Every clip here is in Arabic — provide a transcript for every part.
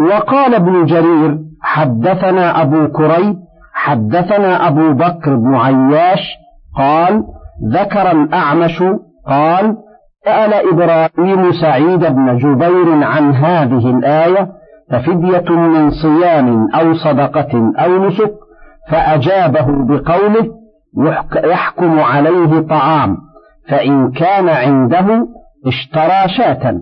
وقال ابن جرير حدثنا أبو كريب حدثنا أبو بكر بن عياش قال ذكر الأعمش قال سأل إبراهيم سعيد بن جبير عن هذه الآية ففدية من صيام أو صدقة أو نسك فأجابه بقوله يحكم عليه طعام فإن كان عنده اشترى شاة.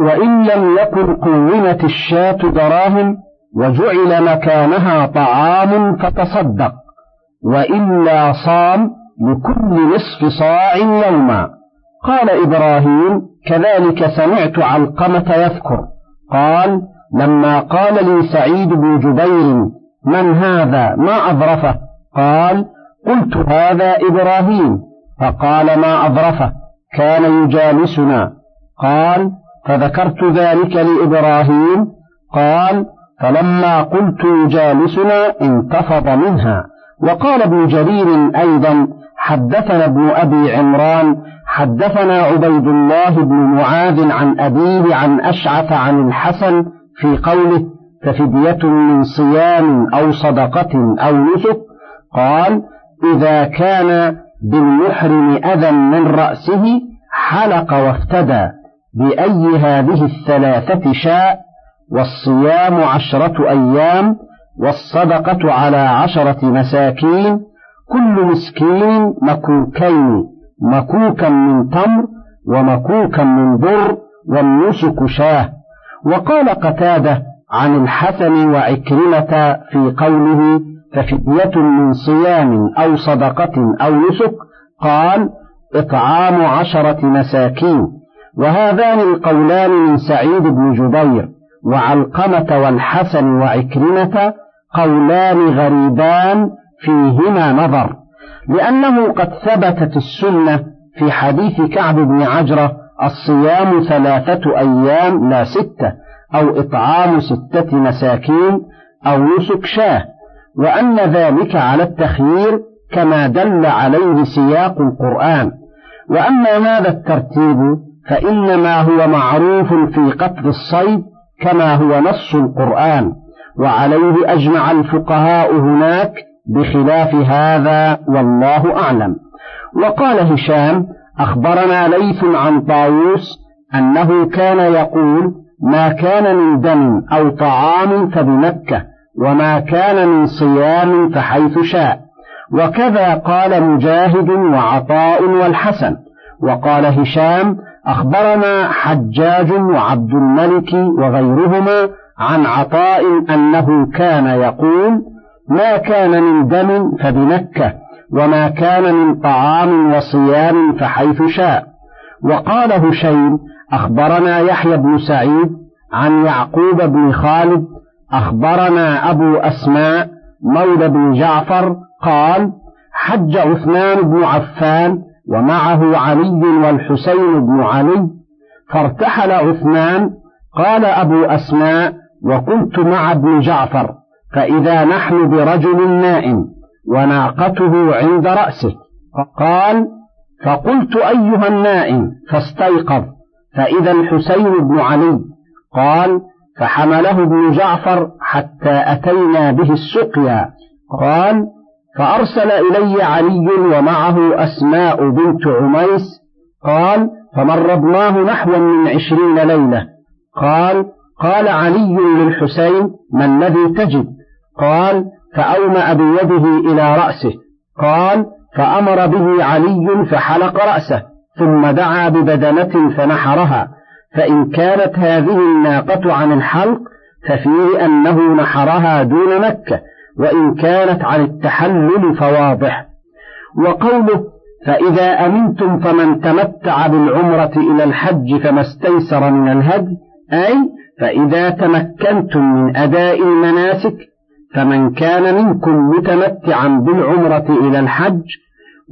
وإن لم يكن قومت الشاة دراهم وجعل مكانها طعام فتصدق وإلا صام لكل نصف صاع يوما. قال إبراهيم كذلك سمعت علقمة يذكر قال لما قال لي سعيد بن جبير من هذا؟ ما أظرفه قال قلت هذا إبراهيم فقال ما أظرفه كان يجالسنا قال فذكرت ذلك لإبراهيم قال فلما قلت يجالسنا انتفض منها وقال ابن جرير أيضا حدثنا ابن أبي عمران حدثنا عبيد الله بن معاذ عن أبيه عن أشعث عن الحسن في قوله ففدية من صيام أو صدقة أو نسك قال إذا كان بالمحرم أذى من رأسه حلق وافتدى بأي هذه الثلاثة شاء والصيام عشرة أيام والصدقة على عشرة مساكين كل مسكين مكوكين مكوكا من تمر ومكوكا من بر والنسك شاه. وقال قتادة عن الحسن وعكرمة في قوله ففدية من صيام أو صدقة أو نسك قال إطعام عشرة مساكين وهذان القولان من سعيد بن جبير وعلقمة والحسن وعكرمة قولان غريبان فيهما نظر لأنه قد ثبتت السنة في حديث كعب بن عجرة الصيام ثلاثة أيام لا ستة أو إطعام ستة مساكين أو نسك شاة وأن ذلك على التخيير كما دل عليه سياق القرآن وأما هذا الترتيب فإنما هو معروف في قتل الصيد كما هو نص القرآن وعليه أجمع الفقهاء هناك بخلاف هذا والله أعلم. وقال هشام أخبرنا ليث عن طاووس أنه كان يقول ما كان من دم أو طعام فبمكة وما كان من صيام فحيث شاء. وكذا قال مجاهد وعطاء والحسن. وقال هشام أخبرنا حجاج وعبد الملك وغيرهما عن عطاء أنه كان يقول ما كان من دم فبمكة وما كان من طعام وصيام فحيث شاء. وقال هشيم أخبرنا يحيى بن سعيد عن يعقوب بن خالد أخبرنا أبو أسماء مولى بن جعفر قال حج عثمان بن عفان ومعه علي والحسين بن علي فارتحل عثمان قال أبو أسماء وكنت مع ابن جعفر فإذا نحن برجل نائم وناقته عند رأسه. قال فقلت أيها النائم فاستيقظ. فإذا الحسين بن علي قال فحمله ابن جعفر حتى أتينا به السقيا. قال فأرسل إلي علي ومعه أسماء بنت عميس قال فمرضناه نحوا من عشرين ليلة. قال قال علي للحسين ما الذي تجد؟ قال فأومأ بيده إلى رأسه. قال فأمر به علي فحلق رأسه ثم دعا ببدنة فنحرها. فإن كانت هذه الناقة عن الحلق ففيه أنه نحرها دون مكة وإن كانت عن التحلل فواضح. وقوله فإذا أمنتم فمن تمتع بالعمرة إلى الحج فما استيسر من الهدي أي فإذا تمكنتم من أداء المناسك فمن كان منكم متمتعا بالعمرة إلى الحج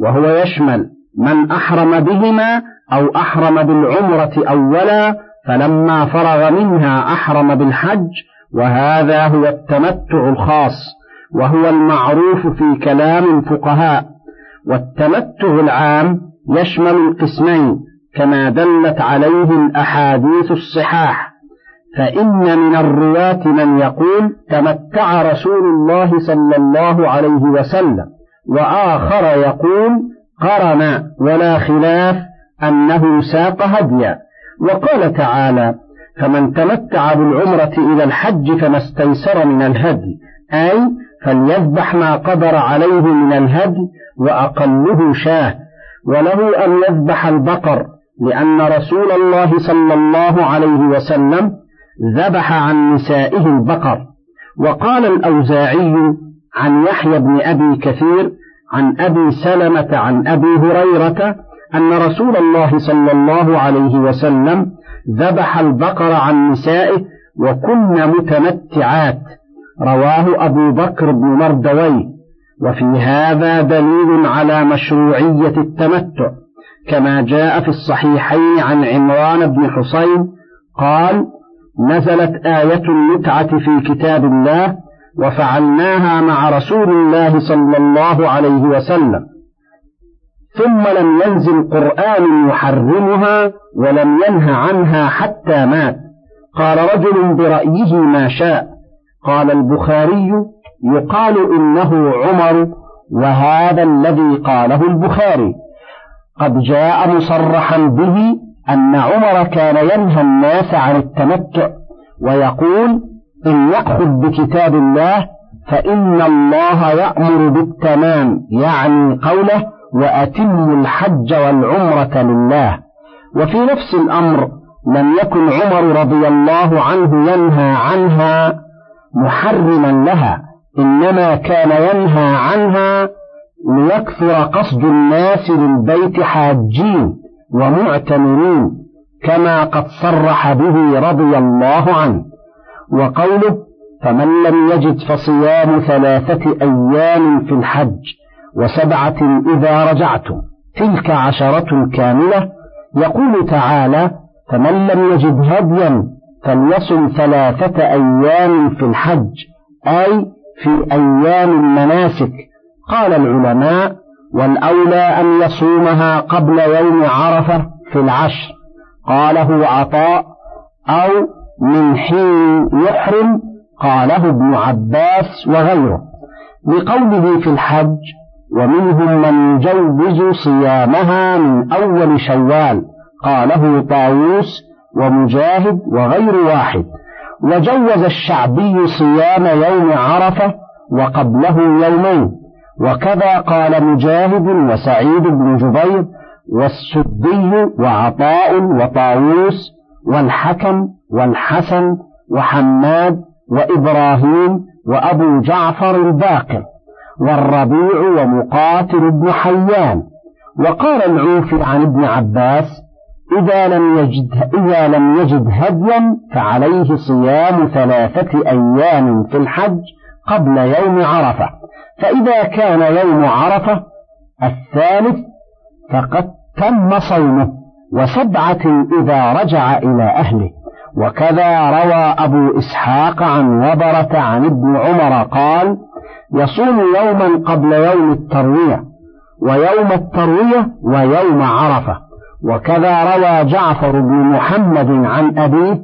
وهو يشمل من أحرم بهما أو أحرم بالعمرة أولا فلما فرغ منها أحرم بالحج وهذا هو التمتع الخاص. وهو المعروف في كلام الفقهاء والتمتع العام يشمل القسمين كما دلت عليه الأحاديث الصحاح فإن من الرواة من يقول تمتع رسول الله صلى الله عليه وسلم وآخر يقول قرن ولا خلاف أنه ساق هديا وقال تعالى فمن تمتع بالعمرة إلى الحج فما استيسر من الهدي أي فليذبح ما قدر عليه من الهدي وأقله شاه. وله أن يذبح البقر لأن رسول الله صلى الله عليه وسلم ذبح عن نسائه البقر. وقال الأوزاعي عن يحيى بن أبي كثير عن أبي سلمة عن أبي هريرة أن رسول الله صلى الله عليه وسلم ذبح البقر عن نسائه وكن متمتعات. رواه أبو بكر بن مردوي. وفي هذا دليل على مشروعية التمتع كما جاء في الصحيحين عن عمران بن حصين قال نزلت آية المتعة في كتاب الله وفعلناها مع رسول الله صلى الله عليه وسلم. ثم لم ينزل قرآن يحرمها ولم ينه عنها حتى مات. قال رجل برأيه ما شاء. قال البخاري يقال إنه عمر وهذا الذي قاله البخاري. قد جاء مصرحا به أن عمر كان ينهى الناس عن التمتع ويقول إن يأخذ بكتاب الله فإن الله يأمر بالتمام يعني قوله وأتموا الحج والعمرة لله. وفي نفس الأمر لم يكن عمر رضي الله عنه ينهى عنها محرما لها إنما كان ينهى عنها ليكثر قصد الناس للبيت حاجين ومعتمرين كما قد صرح به رضي الله عنه. وقوله فمن لم يجد فصيام ثلاثة أيام في الحج وسبعة إذا رجعتم تلك عشرة كاملة. يقول تعالى فمن لم يجد هديا فليصم ثلاثة أيام في الحج أي في أيام المناسك. قال العلماء والأولى أن يصومها قبل يوم عرفة في العشر. قاله عطاء أو من حين يحرم قاله ابن عباس وغيره. لقوله في الحج ومنهم من يجوز صيامها من أول شوال قاله طاووس ومجاهد وغير واحد. وجوز الشعبي صيام يوم عرفة وقبله يومين. وكذا قال مجاهد وسعيد بن جبير والسدي وعطاء وطاووس والحكم والحسن وحماد وإبراهيم وأبو جعفر الباقر والربيع ومقاتل بن حيان. وقال العوفي عن ابن عباس إذا لم يجد إذا لم يجد هديا فعليه صيام ثلاثة أيام في الحج قبل يوم عرفة. فإذا كان يوم عرفة الثالث فقد تم صومه وسبعة إذا رجع إلى أهله. وكذا روى أبو إسحاق عن وبرة عن ابن عمر قال يصوم يوما قبل يوم التروية ويوم التروية ويوم عرفة. وكذا روى جعفر بن محمد عن أبيه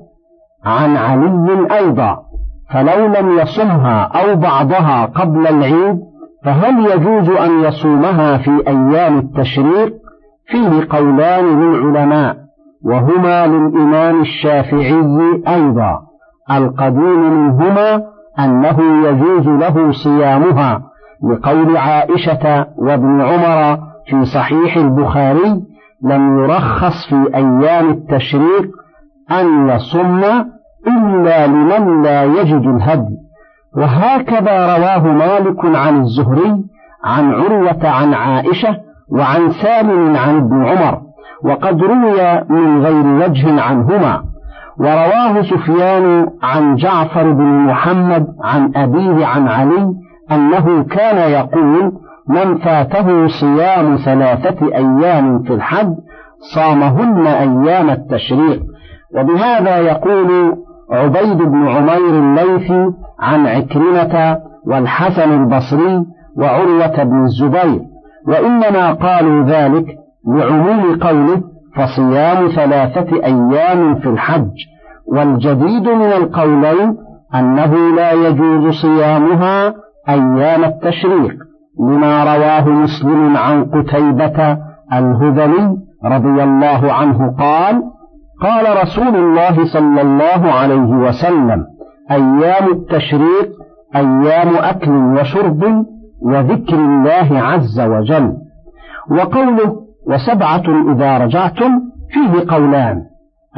عن علي أيضا فلو لم يصمها أو بعضها قبل العيد فهل يجوز أن يصومها في أيام التشريق؟ فيه قولان للعلماء وهما للإمام الشافعي أيضا القديم منهما أنه يجوز له صيامها لقول عائشة وابن عمر في صحيح البخاري لم يرخص في أيام التشريق أن يصم إلا لمن لا يجد الهدي. وهكذا رواه مالك عن الزهري عن عروة عن عائشة وعن سالم عن ابن عمر وقد روي من غير وجه عنهما. ورواه سفيان عن جعفر بن محمد عن أبيه عن علي أنه كان يقول من فاته صيام ثلاثة أيام في الحج صامهن أيام التشريق. وبهذا يقول عبيد بن عمير الليثي عن عكرمة والحسن البصري وعروة بن الزبير. وإنما قالوا ذلك لعموم قوله فصيام ثلاثة أيام في الحج. والجديد من القولين أنه لا يجوز صيامها أيام التشريق. لما رواه مسلم عن قتيبة الهذلي رضي الله عنه قال قال رسول الله صلى الله عليه وسلم أيام التشريق أيام أكل وشرب وذكر الله عز وجل. وقوله وسبعة إذا رجعتم فيه قولان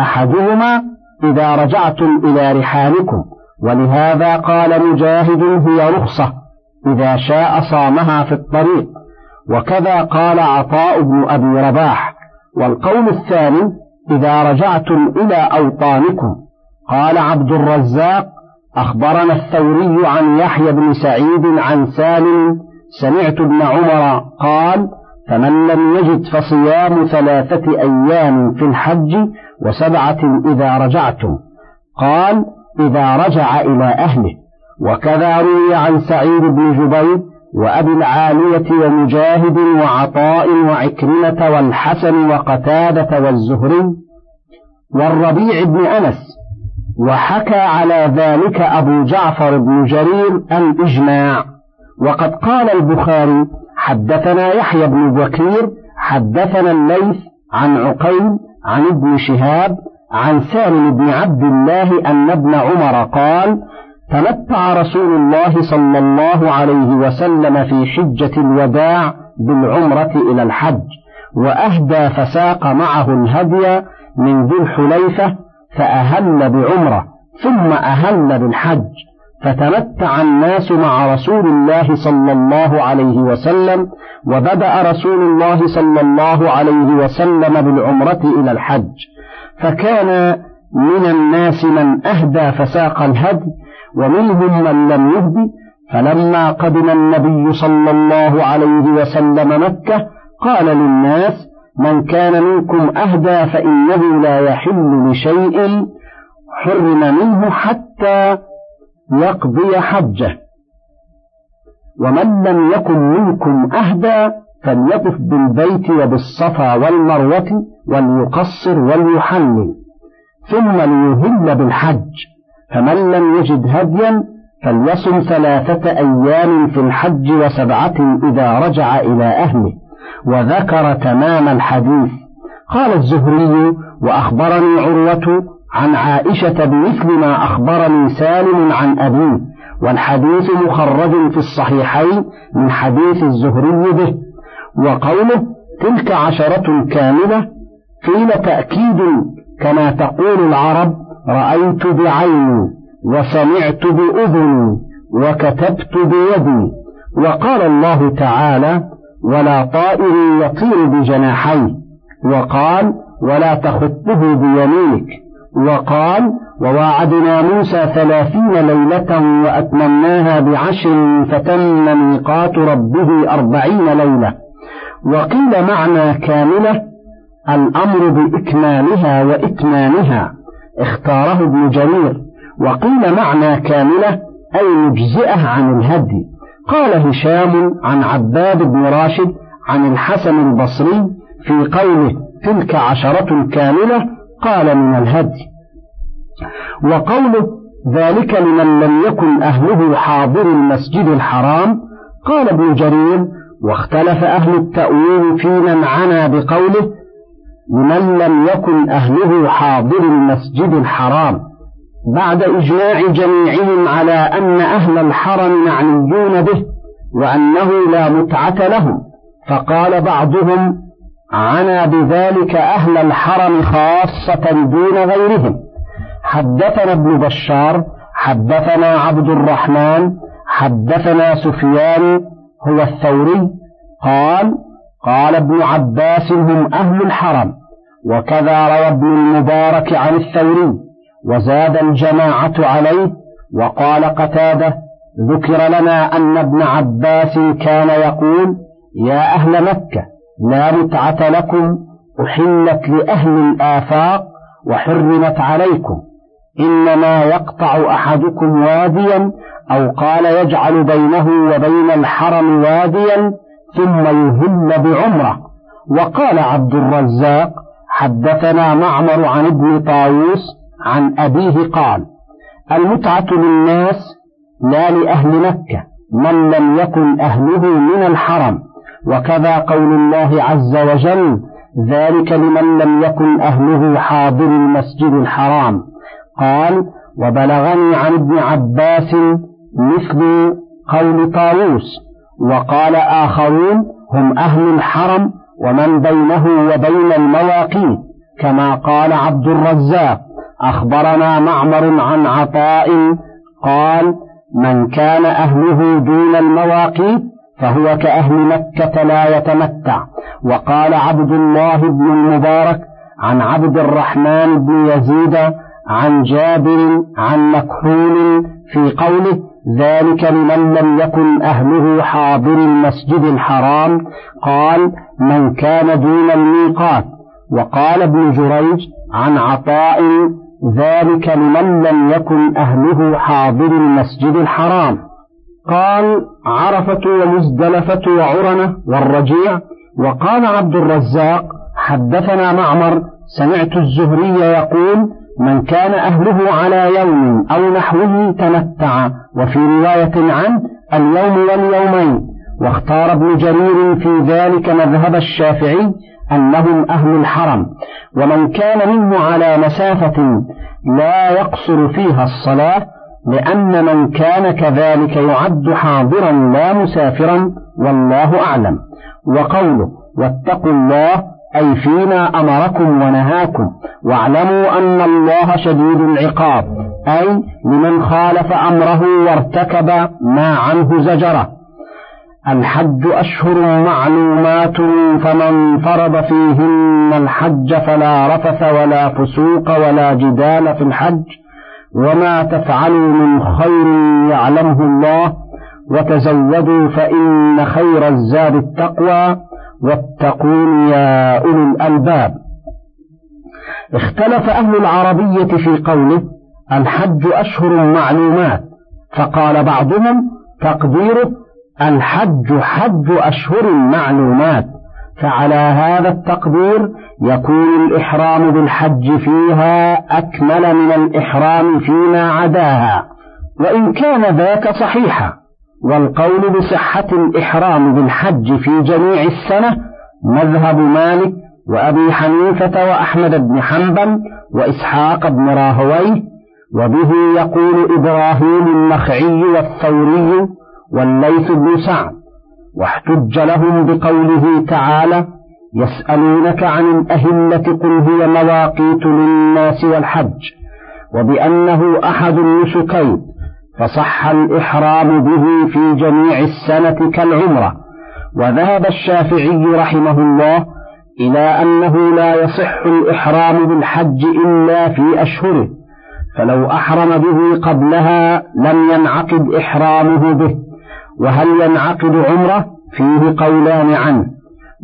أحدهما إذا رجعتم إلى رحالكم ولهذا قال مجاهد هي رخصة. إذا شاء صامها في الطريق. وكذا قال عطاء بن أبي رباح. والقول الثاني إذا رجعتم إلى أوطانكم. قال عبد الرزاق أخبرنا الثوري عن يحيى بن سعيد عن سالم سمعت ابن عمر قال فمن لم يجد فصيام ثلاثة أيام في الحج وسبعة إذا رجعتم. قال إذا رجع إلى أهله. وكذا روي عن سعيد بن جبير وأبي العالية ومجاهد وعطاء وعكرمة والحسن وقتادة والزهري والربيع بن أنس وحكى على ذلك أبو جعفر بن جرير الإجماع وقد قال البخاري حدثنا يحيى بن بكير حدثنا الليث عن عقيل عن ابن شهاب عن سالم بن عبد الله أن ابن عمر قال تمتع رسول الله صلى الله عليه وسلم في حجة الوداع بالعمرة إلى الحج وأهدى فساق معه الهدي من ذي الحليفة فأهل بعمرة ثم أهل بالحج. فتمتع الناس مع رسول الله صلى الله عليه وسلم وبدأ رسول الله صلى الله عليه وسلم بالعمرة إلى الحج. فكان من الناس من أهدى فساق الهدي ومنهم من لم يهدي فلما قدم النبي صلى الله عليه وسلم مكة قال للناس من كان منكم أهدى فإنه لا يحل لشيء حرم منه حتى يقضي حجه. ومن لم يكن منكم أهدى فليطف بالبيت وبالصفا والمروة وليقصر وليحلل ثم ليهل بالحج. فمن لم يجد هديا فليصم ثلاثة أيام في الحج وسبعة إذا رجع إلى أهله وذكر تمام الحديث. قال الزهري وأخبرني عروة عن عائشة بمثل ما أخبرني سالم عن أبيه والحديث مخرج في الصحيحين من حديث الزهري به. وقوله تلك عشرة كاملة قيل تأكيد كما تقول العرب رأيت بعيني وسمعت بأذني وكتبت بيدي وقال الله تعالى ولا طائر يطير بجناحيه وقال ولا تخطه بيمينك وقال وواعدنا موسى ثلاثين ليلة وأتممناها بعشر فتم ميقات ربه أربعين ليلة وقيل معنى كاملة الأمر بإكمالها وإتمامها اختاره ابن جرير وقيل معنى كاملة أي مجزئة عن الهدي. قال هشام عن عباد بن راشد عن الحسن البصري في قوله تلك عشرة كاملة قال من الهدي. وقوله ذلك لمن لم يكن أهله حاضر المسجد الحرام قال ابن جرير واختلف أهل التأويل في من عنا بقوله لمن لم يكن أهله حاضر المسجد الحرام. بعد إجماع جميعهم على أن أهل الحرم معنيون به وأنه لا متعة لهم. فقال بعضهم عنا بذلك أهل الحرم خاصة دون غيرهم. حدثنا ابن بشار حدثنا عبد الرحمن حدثنا سفيان هو الثوري قال قال ابن عباس هم أهل الحرم وكذا روى ابن المبارك عن الثوري وزاد الجماعة عليه وقال قتادة ذكر لنا أن ابن عباس كان يقول يا أهل مكة لا متعة لكم أحلت لأهل الآفاق وحرمت عليكم إنما يقطع أحدكم واديا أو قال يجعل بينه وبين الحرم واديا ثم يهل بعمرة. وقال عبد الرزاق حدثنا معمر عن ابن طاووس عن أبيه قال المتعة للناس لا لأهل مكة من لم يكن أهله من الحرم. وكذا قول الله عز وجل ذلك لمن لم يكن أهله حاضر المسجد الحرام. قال وبلغني عن ابن عباس مثل قول طاووس. وقال آخرون هم أهل الحرم ومن بينه وبين المواقيت كما قال عبد الرزاق أخبرنا معمر عن عطاء قال من كان أهله دون المواقيت فهو كأهل مكة لا يتمتع. وقال عبد الله بن المبارك عن عبد الرحمن بن يزيد عن جابر عن مكحول في قوله ذلك لمن لم يكن أهله حاضر المسجد الحرام. قال من كان دون الميقات. وقال ابن جريج عن عطاء ذلك لمن لم يكن أهله حاضر المسجد الحرام. قال عرفة ومزدلفة وعرنة والرجيع. وقال عبد الرزاق حدثنا معمر سمعت الزهري يقول من كان أهله على يوم أو نحوه تمتع. وفي رواية عنه اليوم واليومين. واختار ابن جرير في ذلك مذهب الشافعي أنهم أهل الحرم. ومن كان منه على مسافة لا يقصر فيها الصلاة لأن من كان كذلك يعد حاضرا لا مسافرا والله أعلم. وقوله واتقوا الله أي فيما أمركم ونهاكم. واعلموا أن الله شديد العقاب أي لمن خالف أمره وارتكب ما عنه زجرة. الحج أشهر معلومات فمن فرض فيهن الحج فلا رفث ولا فسوق ولا جدال في الحج وما تفعلوا من خير يعلمه الله وتزودوا فإن خير الزاد التقوى. واتقون يا أولي الألباب. اختلف أهل العربية في قوله الحج أشهر معلومات فقال بعضهم تقديره الحج حج أشهر معلومات فعلى هذا التقدير يكون الإحرام بالحج فيها أكمل من الإحرام فيما عداها وإن كان ذاك صحيحا. والقول بصحة الإحرام بالحج في جميع السنة مذهب مالك وأبي حنيفة وأحمد بن حنبل وإسحاق بن راهويه وبه يقول إبراهيم النخعي والثوري والليث بن سعد. واحتج لهم بقوله تعالى يسألونك عن الأهلة قل هي مواقيت للناس والحج وبأنه أحد النسكين. فصح الإحرام به في جميع السنة كالعمرة. وذهب الشافعي رحمه الله إلى أنه لا يصح الإحرام بالحج إلا في أشهره فلو أحرم به قبلها لم ينعقد إحرامه به. وهل ينعقد عمرة؟ فيه قولان عنه.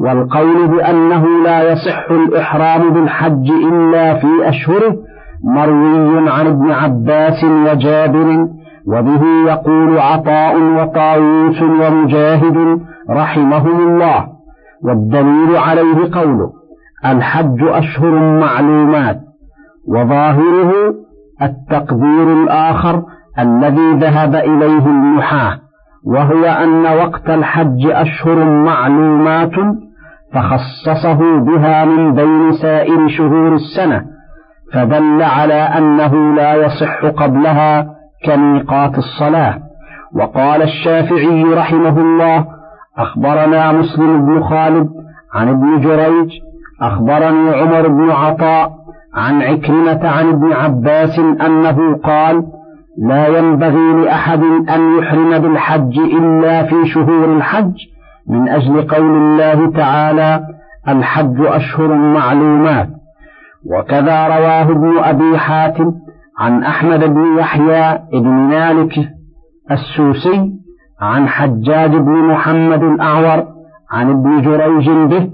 والقول بأنه لا يصح الإحرام بالحج إلا في أشهره مروي عن ابن عباس وجابر وبه يقول عطاء وطاووس ومجاهد رحمهم الله والدليل عليه قوله الحج أشهر معلومات وظاهره التقدير الآخر الذي ذهب إليه النحاة وهو أن وقت الحج أشهر معلومات فخصصه بها من بين سائر شهور السنة فدل على أنه لا يصح قبلها كميقات الصلاة. وقال الشافعي رحمه الله أخبرنا مسلم بن خالد عن ابن جريج أخبرني عمر بن عطاء عن عكرمة عن ابن عباس أنه قال لا ينبغي لأحد أن يحرم بالحج إلا في شهور الحج من أجل قول الله تعالى الحج أشهر معلومات. وكذا رواه ابن أبي حاتم عن أحمد بن يحيى بن مالك السوسي عن حجاج بن محمد الأعور عن ابن جريج به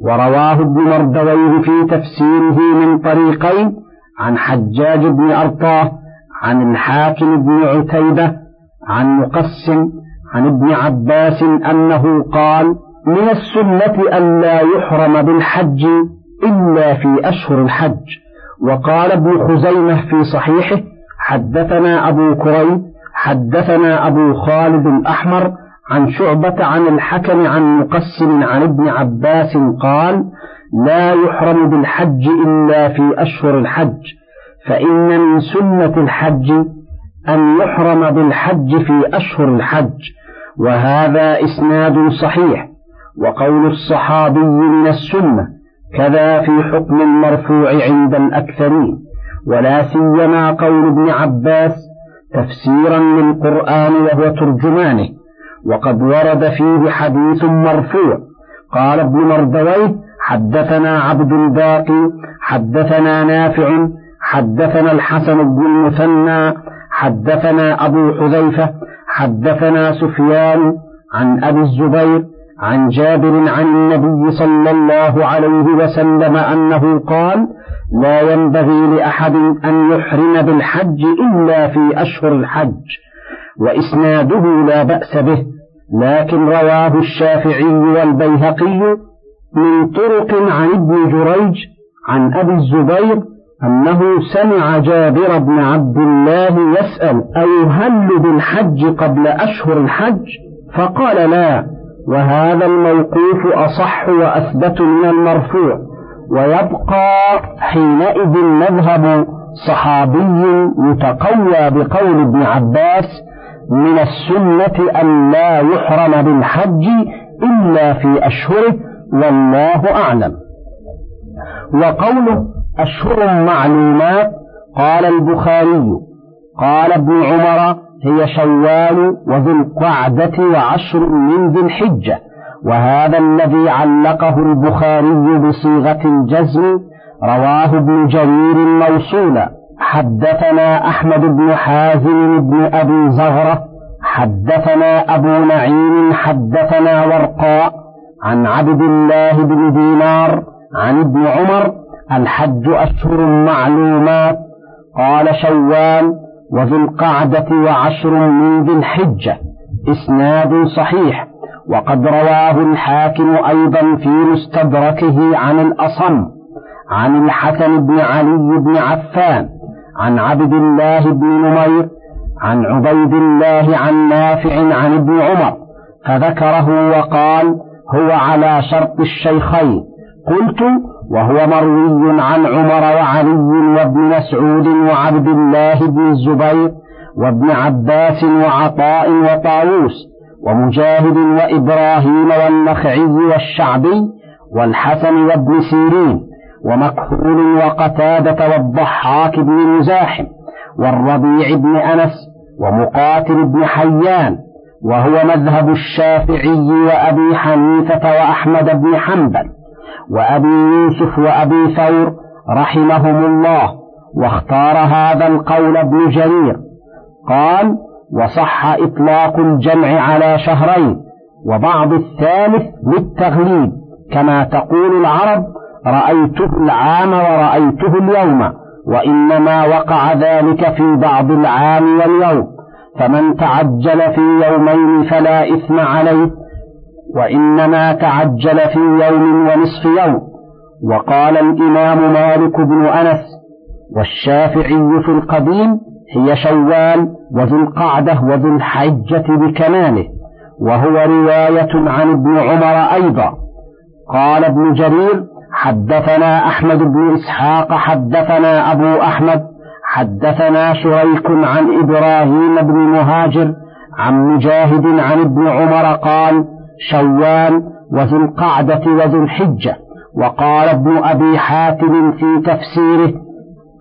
ورواه ابن مردويه في تفسيره من طريقين عن حجاج بن أرطاه عن الحاكم بن عتيبة عن مقسم عن ابن عباس أنه قال من السنة ألا يحرم بالحج إلا في أشهر الحج. وقال ابن خزيمة في صحيحه حدثنا أبو كريب حدثنا أبو خالد الأحمر عن شعبة عن الحكم عن مقسم عن ابن عباس قال لا يحرم بالحج إلا في أشهر الحج فإن من سنة الحج أن يحرم بالحج في أشهر الحج وهذا إسناد صحيح وقول الصحابي من السنة كذا في حكم المرفوع عند الأكثرين ولا سيما قول ابن عباس تفسيرا للقرآن وهو ترجمانه وقد ورد فيه حديث مرفوع. قال ابن مردويه حدثنا عبد الباقي حدثنا نافع حدثنا الحسن بن المثنى حدثنا أبو حذيفة حدثنا سفيان عن أبي الزبير عن جابر عن النبي صلى الله عليه وسلم أنه قال لا ينبغي لأحد أن يحرم بالحج إلا في أشهر الحج وإسناده لا بأس به لكن رواه الشافعي والبيهقي من طرق عن ابن جريج عن أبي الزبير أنه سمع جابر بن عبد الله يسأل أيهل بالحج قبل أشهر الحج؟ فقال لا. وهذا الموقوف أصح وأثبت من المرفوع ويبقى حينئذ مذهب صحابي يتقوى بقول ابن عباس من السنة أن لا يحرم بالحج إلا في أشهره والله أعلم. وقوله أشهر معلومات قال البخاري قال ابن عمر هي شوال وذو القعدة وعشر من ذي الحجة. وهذا الذي علقه البخاري بصيغة الجزم رواه ابن جرير موصولا. حدثنا أحمد بن حازم بن أبي زغرة. حدثنا أبو نعيم. حدثنا ورقاء عن عبد الله بن دينار. عن ابن عمر. الحج أشهر معلومات. قال شوال وذو القعدة وعشر من ذي الحجة إسناد صحيح وقد رواه الحاكم أيضا في مستدركه عن الأصم عن الحسن بن علي بن عفان عن عبد الله بن نمير عن عبيد الله عن نافع عن ابن عمر فذكره وقال هو على شرط الشيخين قلت وهو مروي عن عمر وعلي وابن مسعود وعبد الله بن الزبير وابن عباس وعطاء وطاووس ومجاهد وإبراهيم والنخعي والشعبي والحسن وابن سيرين ومكحول وقتادة والضحاك بن مزاحم والربيع بن أنس ومقاتل بن حيان وهو مذهب الشافعي وأبي حنيفة وأحمد بن حنبل وأبي يوسف وأبي ثور رحمهم الله واختار هذا القول ابن جرير. قال وصح إطلاق الجمع على شهرين وبعض الثالث للتغليب كما تقول العرب رأيته العام ورأيته اليوم وإنما وقع ذلك في بعض العام واليوم فمن تعجل في يومين فلا إثم عليه وإنما تعجل في يوم ونصف يوم. وقال الإمام مالك بن أنس والشافعي في القديم هي شوال وذو القعدة وذو الحجة بكماله وهو رواية عن ابن عمر أيضا. قال ابن جرير حدثنا أحمد بن إسحاق حدثنا أبو أحمد حدثنا شريك عن إبراهيم بن مهاجر عن مجاهد عن ابن عمر قال شوال وذو القعدة وذو الحجة. وقال ابن أبي حاتم في تفسيره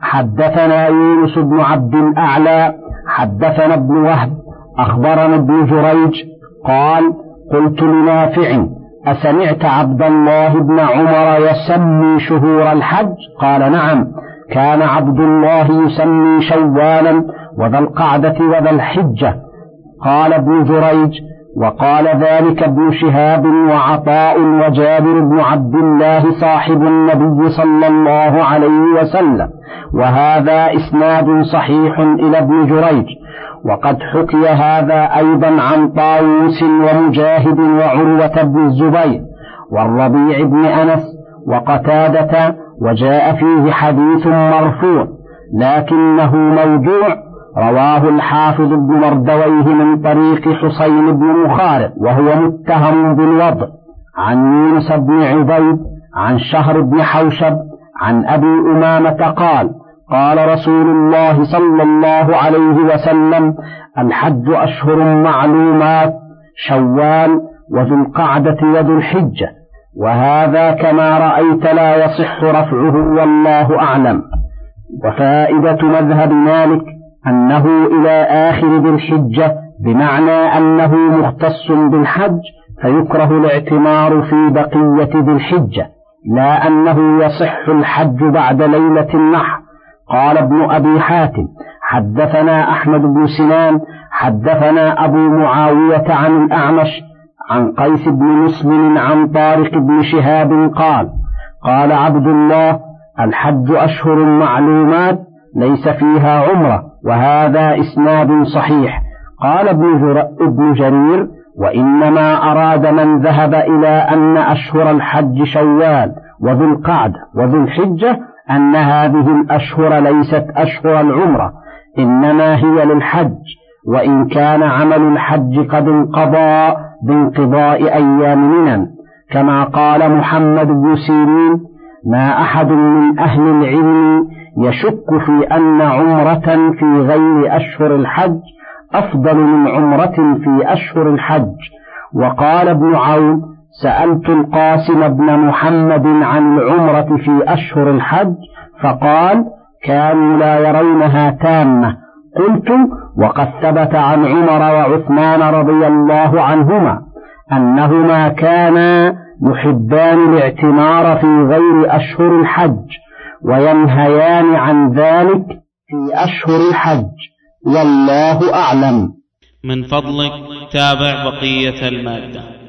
حدثنا يونس بن عبد الأعلى حدثنا ابن وهب أخبرنا ابن جريج قال قلت لنافع أسمعت عبد الله بن عمر يسمي شهور الحج؟ قال نعم. كان عبد الله يسمي شوالا وذا القعدة وذا الحجة. قال ابن جريج وقال ذلك ابن شهاب وعطاء وجابر بن عبد الله صاحب النبي صلى الله عليه وسلم وهذا إسناد صحيح إلى ابن جريج وقد حكي هذا أيضا عن طاووس ومجاهد وعروة بن الزبير والربيع بن أنس وقتادة وجاء فيه حديث مرفوع لكنه موضوع رواه الحافظ ابن مردويه من طريق حسين بن مخارق وهو متهم بالوضع. عن يونس بن عبيد عن شهر بن حوشب عن أبي أمامة قال قال رسول الله صلى الله عليه وسلم الحج أشهر معلومات شوال وذو القعدة وذو الحجة وهذا كما رأيت لا يصح رفعه والله أعلم. وفائدة مذهب مالك أنه إلى آخر ذي الحجة بمعنى أنه مختص بالحج فيكره الاعتمار في بقية ذي الحجة لا أنه يصح الحج بعد ليلة النحر. قال ابن أبي حاتم حدثنا أحمد بن سنان حدثنا أبو معاوية عن الأعمش عن قيس بن مسلم عن طارق بن شهاب قال قال عبد الله الحج أشهر معلومات ليس فيها عمرة. وهذا إسناد صحيح. قال ابن, جر... ابن جرير وإنما أراد من ذهب إلى أن أشهر الحج شوال وذو القعدة وذو الحجة أن هذه الأشهر ليست أشهر العمرة إنما هي للحج وإن كان عمل الحج قد انقضى بانقضاء أيام منن. كما قال محمد بن سيرين ما أحد من أهل العلم يشك في أن عمرة في غير أشهر الحج أفضل من عمرة في أشهر الحج. وقال ابن عون سألت القاسم بن محمد عن العمرة في أشهر الحج فقال كانوا لا يرونها تامة. قلت وقد ثبت عن عمر وعثمان رضي الله عنهما أنهما كانا يحبان الاعتمار في غير أشهر الحج. وينهيان عن ذلك في أشهر الحج. والله أعلم. من فضلك تابع بقية المادة.